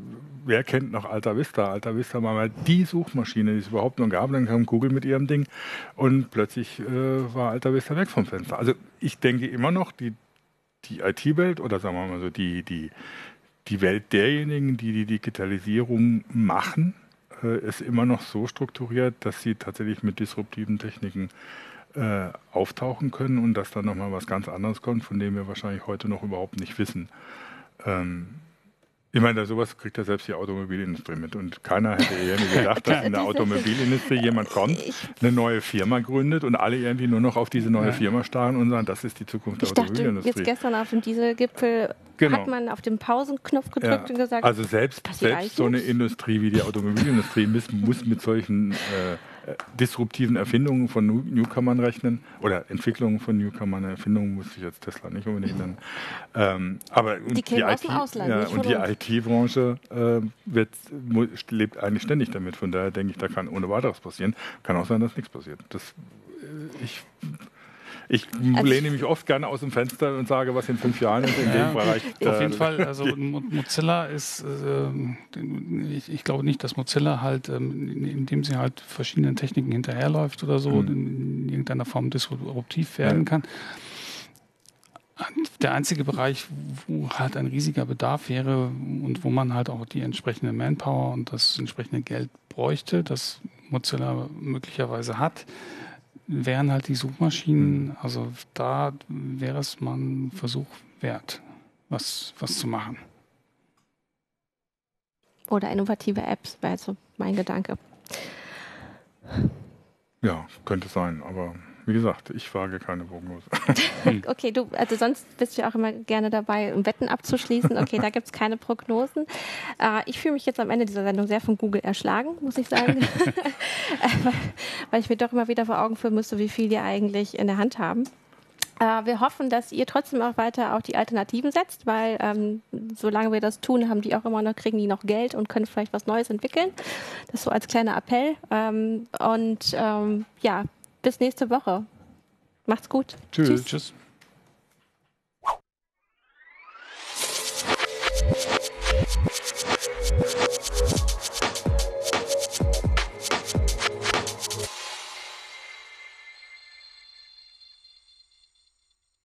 wer kennt noch Alta Vista? Alta Vista war mal die Suchmaschine, die es überhaupt noch gab. Dann kam Google mit ihrem Ding und plötzlich äh, war Alta Vista weg vom Fenster. Also ich denke immer noch, die die IT-Welt oder sagen wir mal so die, die, die Welt derjenigen, die die Digitalisierung machen, äh, ist immer noch so strukturiert, dass sie tatsächlich mit disruptiven Techniken äh, auftauchen können und dass dann nochmal was ganz anderes kommt, von dem wir wahrscheinlich heute noch überhaupt nicht wissen. Ähm, ich meine, sowas kriegt ja selbst die Automobilindustrie mit. Und keiner hätte irgendwie gedacht, dass in der Automobilindustrie jemand kommt, eine neue Firma gründet und alle irgendwie nur noch auf diese neue Firma starren und sagen, das ist die Zukunft der ich Automobilindustrie. Dachte, jetzt gestern auf dem Dieselgipfel genau. hat man auf den Pausenknopf gedrückt ja. und gesagt, also selbst, selbst so eine Industrie wie die Automobilindustrie muss, muss mit solchen äh, disruptiven Erfindungen von New Newcomern rechnen oder Entwicklungen von Newcomern. Erfindungen muss ich jetzt Tesla nicht unbedingt nennen. Ähm, aber die, die IT, ja, und die IT-Branche äh, lebt eigentlich ständig damit. Von daher denke ich, da kann ohne weiteres passieren. Kann auch sein, dass nichts passiert. Das, äh, ich ich also lehne mich oft gerne aus dem Fenster und sage, was in fünf Jahren ist in ja, dem Bereich. Auf jeden Fall, also Mozilla ist, äh, ich, ich, glaube nicht, dass Mozilla halt, ähm, indem sie halt verschiedenen Techniken hinterherläuft oder so, mhm. in, irgendeiner Form disruptiv werden ja. kann. Der einzige Bereich, wo halt ein riesiger Bedarf wäre und wo man halt auch die entsprechende Manpower und das entsprechende Geld bräuchte, das Mozilla möglicherweise hat, wären halt die Suchmaschinen, mhm. also da wäre es mal ein Versuch wert, was, was zu machen. Oder innovative Apps wäre so mein Gedanke. Ja, könnte sein, aber wie gesagt, ich wage keine Prognose. okay, du, also sonst bist du ja auch immer gerne dabei, um Wetten abzuschließen. Okay, da gibt es keine Prognosen. Äh, ich fühle mich jetzt am Ende dieser Sendung sehr von Google erschlagen, muss ich sagen. Weil ich mir doch immer wieder vor Augen führen müsste, wie viel die eigentlich in der Hand haben. Äh, wir hoffen, dass ihr trotzdem auch weiter auf die Alternativen setzt, weil ähm, solange wir das tun, haben die auch immer noch, kriegen die noch Geld und können vielleicht was Neues entwickeln. Das so als kleiner Appell. Ähm, und ähm, ja, bis nächste Woche. Macht's gut. Tschüss. Tschüss.